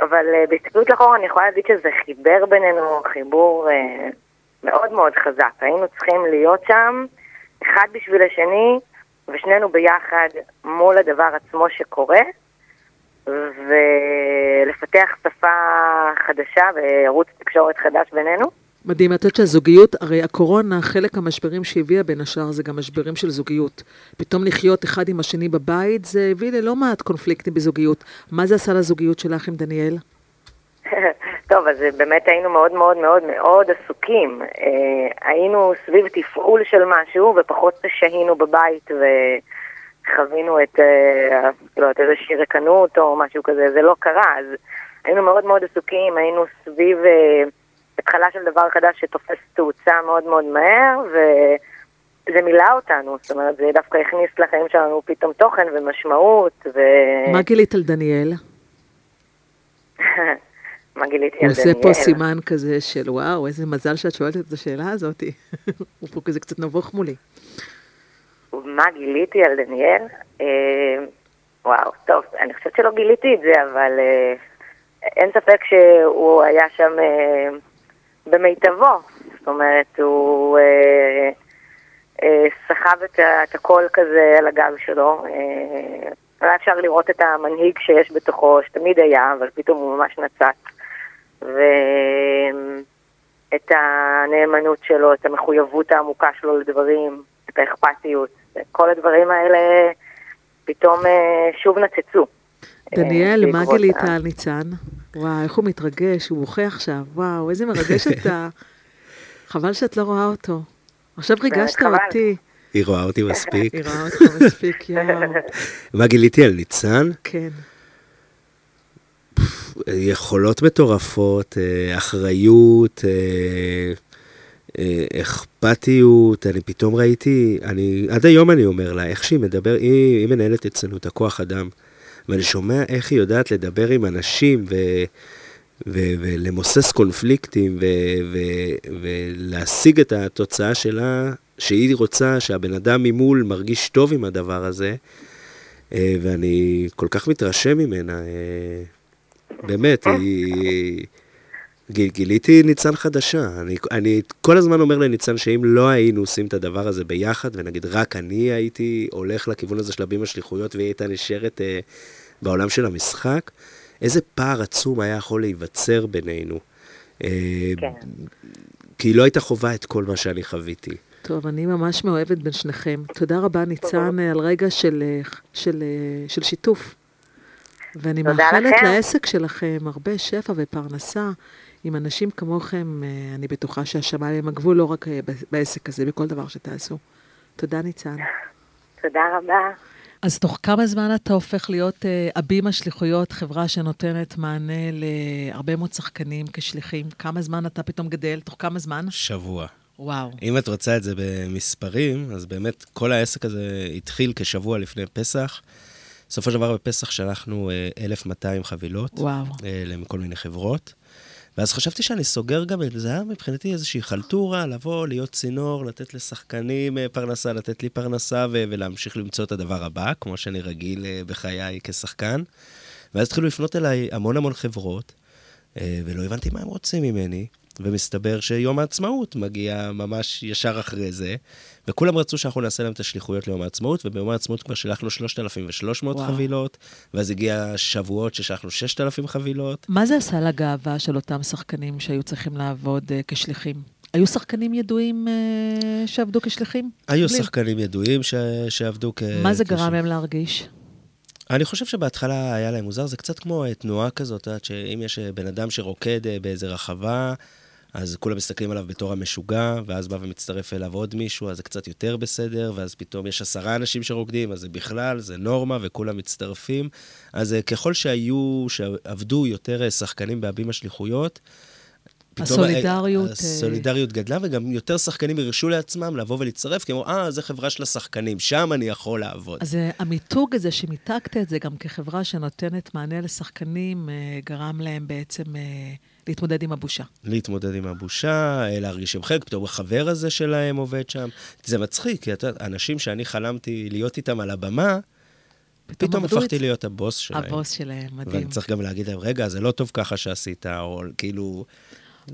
אבל אה, בהסתכלות לאחור אני יכולה להגיד שזה חיבר בינינו חיבור אה, מאוד מאוד חזק. היינו צריכים להיות שם, אחד בשביל השני, ושנינו ביחד מול הדבר עצמו שקורה. ולפתח שפה חדשה וערוץ תקשורת חדש בינינו. מדהים, את יודעת שהזוגיות, הרי הקורונה, חלק המשברים שהביאה בין השאר זה גם משברים של זוגיות. פתאום לחיות אחד עם השני בבית, זה הביא ללא מעט קונפליקטים בזוגיות. מה זה עשה לזוגיות שלך עם דניאל? טוב, אז באמת היינו מאוד מאוד מאוד מאוד עסוקים. אה, היינו סביב תפעול של משהו, ופחות שהינו בבית וחווינו את, אה, לא יודעת, איזושהי רקנות או משהו כזה, זה לא קרה. אז היינו מאוד מאוד עסוקים, היינו סביב אה, התחלה של דבר חדש שתופס תאוצה מאוד מאוד מהר, וזה מילא אותנו, זאת אומרת, זה דווקא הכניס לחיים שלנו פתאום תוכן ומשמעות, ו... מה גילית על דניאל? מה גיליתי הוא על עושה דניאל? פה סימן כזה של וואו, איזה מזל שאת שואלת את השאלה הזאת. הוא פה כזה קצת נבוך מולי. מה גיליתי על דניאל? אה, וואו, טוב, אני חושבת שלא גיליתי את זה, אבל אה, אין ספק שהוא היה שם אה, במיטבו. זאת אומרת, הוא אה, אה, סחב את, את הכל כזה על הגב שלו. אה, היה אפשר לראות את המנהיג שיש בתוכו, שתמיד היה, אבל פתאום הוא ממש נצץ. ואת הנאמנות שלו, את המחויבות העמוקה שלו לדברים, את האכפתיות. כל הדברים האלה פתאום אה, שוב נצצו. דניאל, אה, מה בעקבות גילית על ניצן? וואו, איך הוא מתרגש, הוא בוכה עכשיו. וואו, איזה מרגש אתה. חבל שאת לא רואה אותו. עכשיו ריגשת. אותי. היא רואה אותי מספיק. היא רואה אותך מספיק, יואו. מה גיליתי על ניצן? כן. יכולות מטורפות, אה, אחריות, אה, אה, אכפתיות, אני פתאום ראיתי, אני, עד היום אני אומר לה, איך שהיא מדבר, היא, היא מנהלת אצלנו את הכוח אדם, ואני שומע איך היא יודעת לדבר עם אנשים ו, ו, ולמוסס קונפליקטים ו, ו, ולהשיג את התוצאה שלה, שהיא רוצה שהבן אדם ממול מרגיש טוב עם הדבר הזה, אה, ואני כל כך מתרשם ממנה. אה, באמת, היא... גיל, גיליתי ניצן חדשה. אני, אני כל הזמן אומר לניצן שאם לא היינו עושים את הדבר הזה ביחד, ונגיד רק אני הייתי הולך לכיוון הזה של הבימה השליחויות והיא הייתה נשארת אה, בעולם של המשחק, איזה פער עצום היה יכול להיווצר בינינו. אה, כן. כי היא לא הייתה חווה את כל מה שאני חוויתי. טוב, אני ממש מאוהבת בין שניכם. תודה רבה, ניצן, על רגע של, אה, של, אה, של שיתוף. ואני מאחלת לכם. לעסק שלכם הרבה שפע ופרנסה. עם אנשים כמוכם, אה, אני בטוחה שהשמיים הם הגבול לא רק אה, בעסק הזה, בכל דבר שתעשו. תודה, ניצן. תודה רבה. אז תוך כמה זמן אתה הופך להיות אה, אבימה שליחויות, חברה שנותנת מענה להרבה מאוד שחקנים כשליחים? כמה זמן אתה פתאום גדל? תוך כמה זמן? שבוע. וואו. אם את רוצה את זה במספרים, אז באמת כל העסק הזה התחיל כשבוע לפני פסח. בסופו של דבר בפסח שלחנו אה, 1,200 חבילות וואו. לכל מיני חברות. ואז חשבתי שאני סוגר גם את זה, היה מבחינתי איזושהי חלטורה, לבוא, להיות צינור, לתת לשחקנים אה, פרנסה, לתת לי פרנסה ו- ולהמשיך למצוא את הדבר הבא, כמו שאני רגיל אה, בחיי כשחקן. ואז התחילו לפנות אליי המון המון חברות, אה, ולא הבנתי מה הם רוצים ממני, ומסתבר שיום העצמאות מגיע ממש ישר אחרי זה, וכולם רצו שאנחנו נעשה להם את השליחויות ליום העצמאות, וביום העצמאות כבר שלחנו 3,300 וואו. חבילות, ואז הגיע שבועות ששלחנו 6,000 חבילות. מה זה עשה לגאווה של אותם שחקנים שהיו צריכים לעבוד uh, כשליחים? היו שחקנים ידועים uh, שעבדו כשליחים? היו בלי- שחקנים ידועים ש... שעבדו כ... מה זה גרם להם להרגיש? אני חושב שבהתחלה היה להם מוזר, זה קצת כמו תנועה כזאת, שאם יש אה, בן אדם שרוקד באיזה רחבה, אז כולם מסתכלים עליו בתור המשוגע, ואז בא ומצטרף אליו עוד מישהו, אז זה קצת יותר בסדר, ואז פתאום יש עשרה אנשים שרוקדים, אז זה בכלל, זה נורמה, וכולם מצטרפים. אז אה, ככל שהיו, שעבדו יותר אה, שחקנים בהבימה שליחויות, פתאום, אה, הסולידריות, הסולידריות גדלה, וגם יותר שחקנים הרשו לעצמם לבוא ולהצטרף, כי אמרו, אה, זה חברה של השחקנים, שם אני יכול לעבוד. אז המיתוג הזה שמיתגת את זה גם כחברה שנותנת מענה לשחקנים, גרם להם בעצם להתמודד עם הבושה. להתמודד עם הבושה, אה, להרגיש עם חלק, פתאום החבר הזה שלהם עובד שם. זה מצחיק, כי אתה יודע, אנשים שאני חלמתי להיות איתם על הבמה, פתאום עבדו הפכתי את- להיות הבוס שלהם. הבוס שלהם, מדהים. ואני צריך גם להגיד להם, רגע, זה לא טוב ככה שעשית, או כאילו...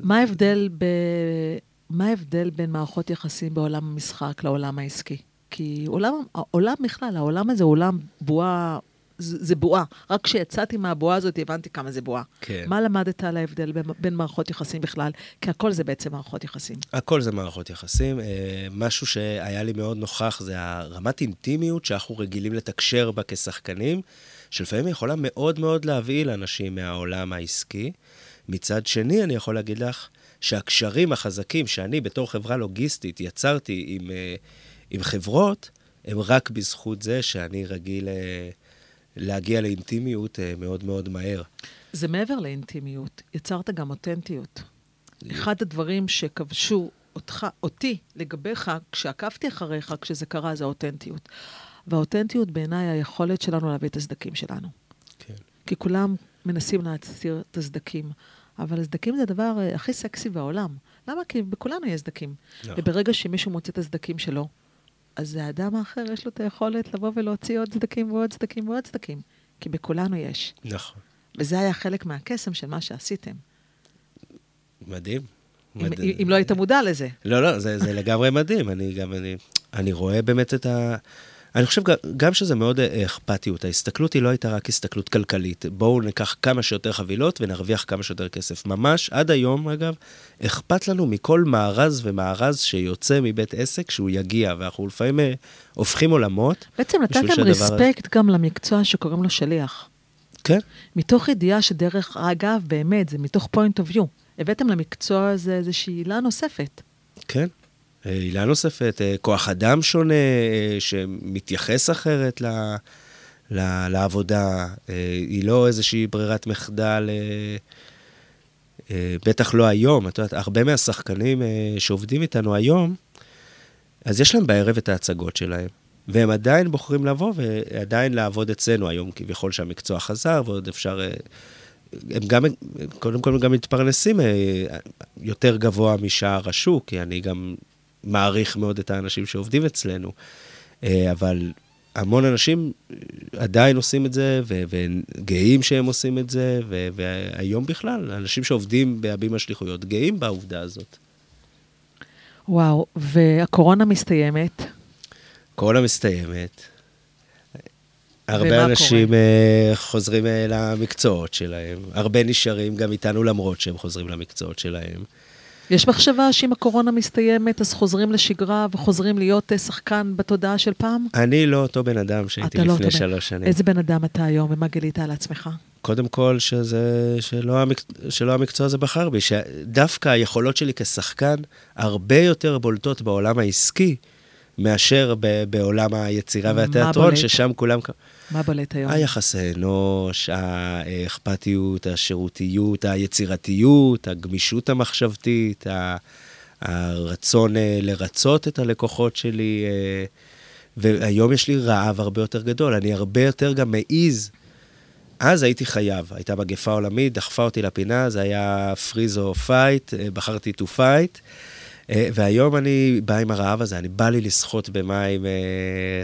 מה ההבדל, ב... מה ההבדל בין מערכות יחסים בעולם המשחק לעולם העסקי? כי עולם, העולם בכלל, העולם הזה הוא עולם בועה, זה, בועה. רק כשיצאתי מהבועה הזאת הבנתי כמה זה בועה. כן. מה למדת על ההבדל בין, בין מערכות יחסים בכלל? כי הכל זה בעצם מערכות יחסים. הכל זה מערכות יחסים. אה, משהו שהיה לי מאוד נוכח זה הרמת אינטימיות שאנחנו רגילים לתקשר בה כשחקנים, שלפעמים יכולה מאוד מאוד להבהיל אנשים מהעולם העסקי. מצד שני, אני יכול להגיד לך שהקשרים החזקים שאני בתור חברה לוגיסטית יצרתי עם, אה, עם חברות, הם רק בזכות זה שאני רגיל אה, להגיע לאינטימיות אה, מאוד מאוד מהר. זה מעבר לאינטימיות, יצרת גם אותנטיות. אחד הדברים שכבשו אותך, אותי לגביך, כשעקבתי אחריך, כשזה קרה, זה האותנטיות. והאותנטיות בעיניי היכולת שלנו להביא את הסדקים שלנו. כן. כי כולם מנסים להסתיר את הסדקים, אבל הסדקים זה הדבר אה, הכי סקסי בעולם. למה? כי בכולנו יש סדקים. נכון. וברגע שמישהו מוצא את הסדקים שלו, אז האדם האחר יש לו את היכולת לבוא ולהוציא עוד סדקים ועוד סדקים ועוד סדקים. כי בכולנו יש. נכון. וזה היה חלק מהקסם של מה שעשיתם. מדהים. אם, מדהים. אם לא היית מודע לזה. לא, לא, זה, זה לגמרי מדהים. אני גם, אני, אני רואה באמת את ה... אני חושב גם, שזה מאוד אה, אכפתיות. ההסתכלות היא לא הייתה רק הסתכלות כלכלית. בואו ניקח כמה שיותר חבילות ונרוויח כמה שיותר כסף. ממש, עד היום, אגב, אכפת לנו מכל מארז ומארז שיוצא מבית עסק שהוא יגיע, ואנחנו לפעמים אה, הופכים עולמות. בעצם נתתם רספקט גם למקצוע שקוראים לו שליח. כן, מתוך ידיעה שדרך אגב, באמת, זה מתוך point of view. הבאתם למקצוע הזה איזושהי עילה נוספת. כן. אה, עילה נוספת, אה, כוח אדם שונה, אה, שמתייחס אחרת ל, ל, לעבודה. היא לא איזושהי ברירת מחדל, בטח לא היום. את יודעת, הרבה מהשחקנים שעובדים איתנו היום, אז יש להם בערב את ההצגות שלהם. והם עדיין בוחרים לבוא ועדיין לעבוד אצלנו היום, כביכול שהמקצוע חזר, ועוד אפשר... הם גם, קודם כל, הם גם מתפרנסים יותר גבוה משער השוק, כי אני גם מעריך מאוד את האנשים שעובדים אצלנו. אה, אבל המון אנשים עדיין עושים את זה, ו- וגאים שהם עושים את זה, ו- והיום בכלל, אנשים שעובדים בהבימה שליחויות גאים בעובדה הזאת. וואו, והקורונה מסתיימת. קורונה מסתיימת. הרבה אנשים אה, חוזרים אה, למקצועות שלהם, הרבה נשארים גם איתנו למרות שהם חוזרים למקצועות שלהם. יש מחשבה שאם הקורונה מסתיימת, אז חוזרים לשגרה וחוזרים להיות אה, שחקן בתודעה של פעם? אני לא אותו בן אדם שהייתי לא לפני בן- שלוש שנים. איזה בן אדם אתה היום, ומה גילית על עצמך? קודם כל, שזה, שלא, המק... שלא המקצוע הזה בחר בי, שדווקא היכולות שלי כשחקן הרבה יותר בולטות בעולם העסקי מאשר ב... בעולם היצירה והתיאטרון? ששם כולם... מה בולט היום? היחסי אנוש, האכפתיות, השירותיות, היצירתיות, הגמישות המחשבתית, הרצון אה, לרצות את הלקוחות שלי. אה, והיום יש לי רעב הרבה יותר גדול, אני הרבה יותר גם מעז. אז הייתי חייב, הייתה מגפה עולמית, דחפה אותי לפינה, זה היה freeze or fight, אה, בחרתי to fight. אה, והיום אני בא עם הרעב הזה, אני בא לי לשחות במים אה,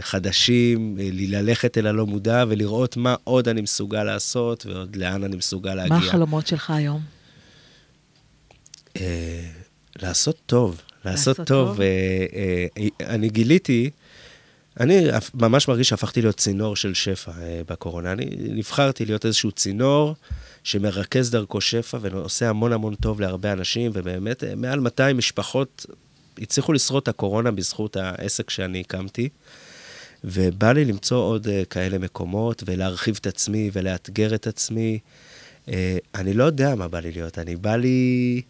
חדשים, אה, ללכת אל הלא מודע ולראות מה עוד אני מסוגל לעשות ועוד לאן אני מסוגל להגיע. מה החלומות שלך היום? לעשות טוב, לעשות טוב. אני גיליתי, אני ממש מרגיש שהפכתי להיות צינור של שפע בקורונה. אני נבחרתי להיות איזשהו צינור שמרכז דרכו שפע ועושה המון המון טוב להרבה אנשים, ובאמת אה, מעל 200 משפחות הצליחו לשרוד את הקורונה בזכות העסק שאני הקמתי. ובא לי למצוא עוד uh, כאלה מקומות ולהרחיב את עצמי ולאתגר את עצמי. Uh, אני לא יודע מה בא לי להיות, אני בא לי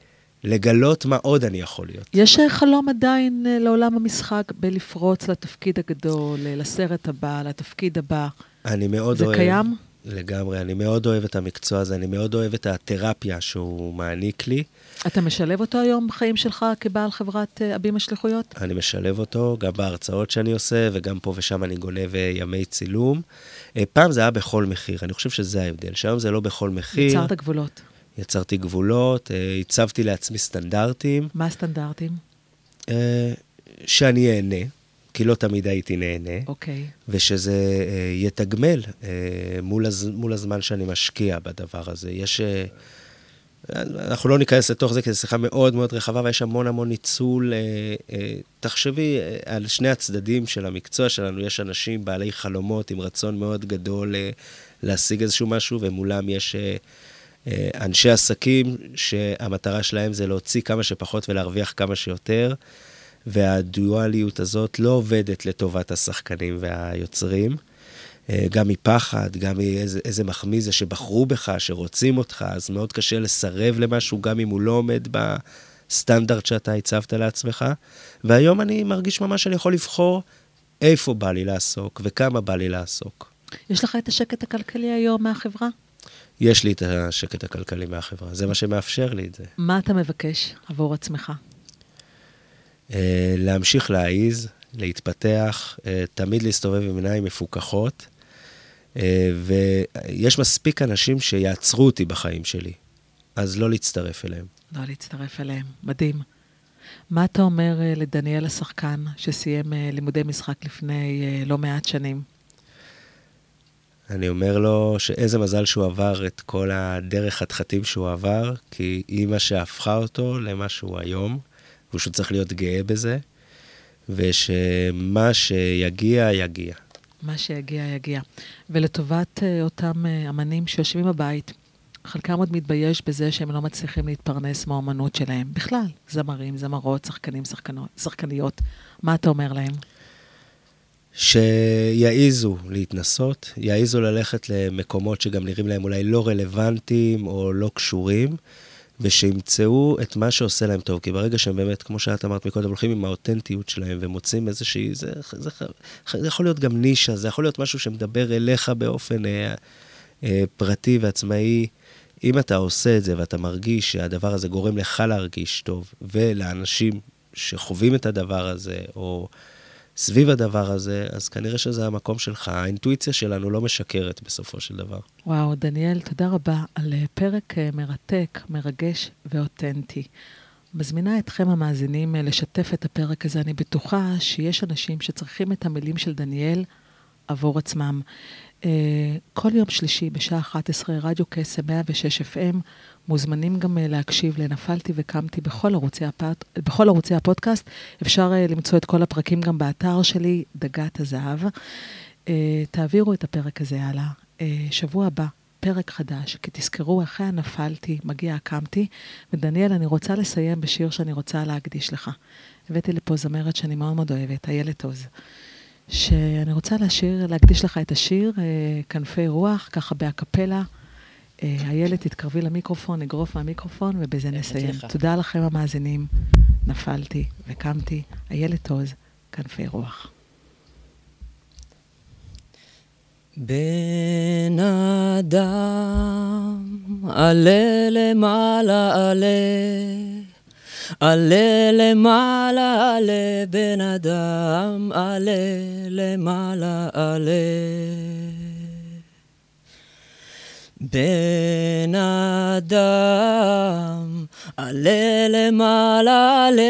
לגלות מה עוד אני יכול להיות. יש אה, חלום עדיין אה, לעולם המשחק בלפרוץ לתפקיד הגדול, אה, לסרט הבא, לתפקיד הבא. אני מאוד זה אוהב... קיים? לגמרי, אני מאוד אוהב את המקצוע הזה, אני מאוד אוהב את התרפיה שהוא מעניק לי. אתה משלב אותו היום בחיים שלך כבעל חברת אה, הבימה שליחויות? אני משלב אותו גם בהרצאות שאני עושה, וגם פה ושם אני גונב אה, ימי צילום. אה, פעם זה היה בכל מחיר, אני חושב שזה ההבדל, שהיום זה לא בכל מחיר. יצרת גבולות. יצרתי גבולות, אה, הצבתי לעצמי סטנדרטים. מה הסטנדרטים? אה, שאני אהנה, כי לא תמיד הייתי נהנה, אוקיי. ושזה אה, יתגמל אה, מול, הז, מול הזמן שאני משקיע בדבר הזה. יש, אה, אנחנו לא ניכנס לתוך זה, כי זו שיחה מאוד מאוד רחבה, ויש המון המון ניצול. תחשבי על שני הצדדים של המקצוע שלנו, יש אנשים בעלי חלומות עם רצון מאוד גדול להשיג איזשהו משהו, ומולם יש אנשי עסקים שהמטרה שלהם זה להוציא כמה שפחות ולהרוויח כמה שיותר, והדואליות הזאת לא עובדת לטובת השחקנים והיוצרים. אה, גם מפחד, גם מאיזה מחמיא זה שבחרו בך, שרוצים אותך, אז מאוד קשה לסרב למשהו, גם אם הוא לא עומד בסטנדרט שאתה הצבת לעצמך. והיום אני מרגיש ממש שאני יכול לבחור איפה בא לי לעסוק וכמה בא לי לעסוק. יש לך את השקט הכלכלי היום מהחברה? יש לי את השקט הכלכלי מהחברה, זה מה שמאפשר לי את זה. מה אתה מבקש עבור עצמך? Uh, להמשיך להעיז, להתפתח, uh, תמיד להסתובב עם עיניים מפוקחות, אה, ויש מספיק אנשים שיעצרו אותי בחיים שלי, אז לא להצטרף אליהם. לא להצטרף אליהם, מדהים. מה אתה אומר אה, לדניאל השחקן, שסיים אה, לימודי משחק לפני לא מעט שנים? אני אומר לו שאיזה מזל שהוא עבר את כל הדרך חתחתים שהוא עבר, כי היא מה שהפכה אותו למה שהוא היום, והוא שהוא צריך להיות גאה בזה, ושמה שיגיע, יגיע. מה שיגיע, יגיע. ולטובת uh, אותם uh, אמנים שיושבים בבית, חלקם עוד מתבייש בזה שהם לא מצליחים להתפרנס מהאומנות שלהם. בכלל, זמרים, זמרות, שחקנים, שחקנות, שחקניות. מה אתה אומר להם? שיעיזו להתנסות, יעיזו ללכת למקומות שגם נראים להם אולי לא רלוונטיים או לא קשורים, ושימצאו את מה שעושה להם טוב. כי ברגע שהם באמת, כמו שאת אמרת מקודם, הולכים עם האותנטיות שלהם ומוצאים איזושהי, זה, זה, זה, זה יכול להיות גם נישה, זה יכול להיות משהו שמדבר אליך באופן אה, אה, פרטי ועצמאי. אם אתה עושה את זה ואתה מרגיש שהדבר הזה גורם לך להרגיש טוב, ולאנשים שחווים את הדבר הזה, או סביב הדבר הזה, אז כנראה שזה המקום שלך. האינטואיציה שלנו לא משקרת בסופו של דבר. וואו, דניאל, תודה רבה על אה, פרק אה, מרתק, מרגש ואותנטי. מזמינה אתכם המאזינים אה, לשתף את הפרק הזה. אני בטוחה שיש אנשים שצריכים את המילים של דניאל עבור עצמם. כל יום שלישי בשעה 11, רדיו קסם 106 FM, מוזמנים גם אה, להקשיב ל"נפלתי וקמתי" בכל ערוצי, הפט... בכל ערוצי הפודקאסט. אפשר אה, למצוא את כל הפרקים גם באתר שלי, דגת הזהב. אה, תעבירו את הפרק הזה הלאה. שבוע הבא, פרק חדש, כי תזכרו, אחרי הנפלתי, מגיע הקמתי. ודניאל, אני רוצה לסיים בשיר שאני רוצה להקדיש לך. הבאתי לפה זמרת שאני מאוד מאוד אוהבת, איילת עוז. שאני רוצה להשאיר, להקדיש לך את השיר, כנפי רוח, ככה באקפלה. איילת, תתקרבי למיקרופון, נגרוף מהמיקרופון, ובזה נסיים. תודה לכם המאזינים. נפלתי וקמתי. איילת עוז, כנפי רוח. בן אדם, עלה למעלה, עלה. עלה למעלה, עלה בן אדם, עלה למעלה, עלה. בן אדם, עלה למעלה, עלה,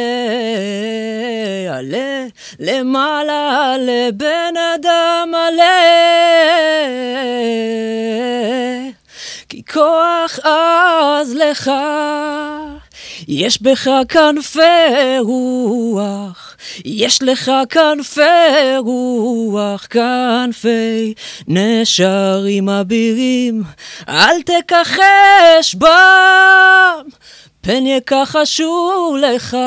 עלה למעלה, עלה בן אדם, עלה. כי כוח עז לך, יש בך כנפי רוח. יש לך כנפי רוח, כנפי נשרים אבירים, אל תכחש בם, פן יכחשו לך.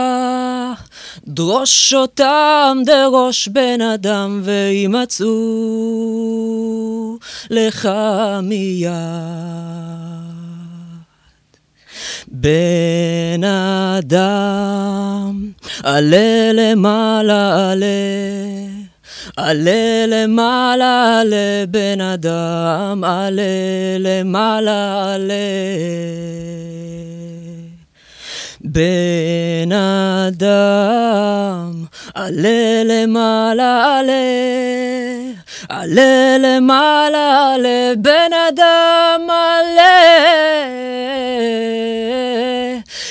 דרוש אותם דרוש בן אדם וימצאו לך מיד. בן אדם, עלה למעלה, עלה. עלה למעלה, עלה בן אדם, עלה למעלה, עלה. בן אדם, עלה למעלה, עלה. עלה למעלה, עלה בן אדם, עלה.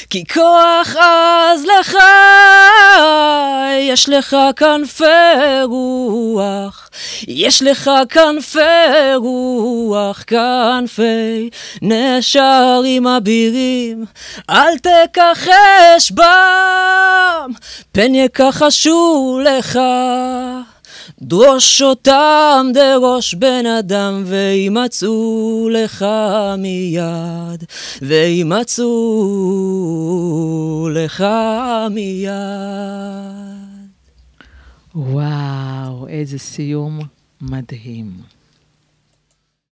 כי כוח עז לך, יש לך כנפי רוח, יש לך כנפי רוח, כנפי נשרים אבירים, אל תכחש בם, פן יכחשו לך. דרוש אותם דרוש בן אדם, וימצאו לך מיד, וימצאו לך מיד. וואו, איזה סיום מדהים.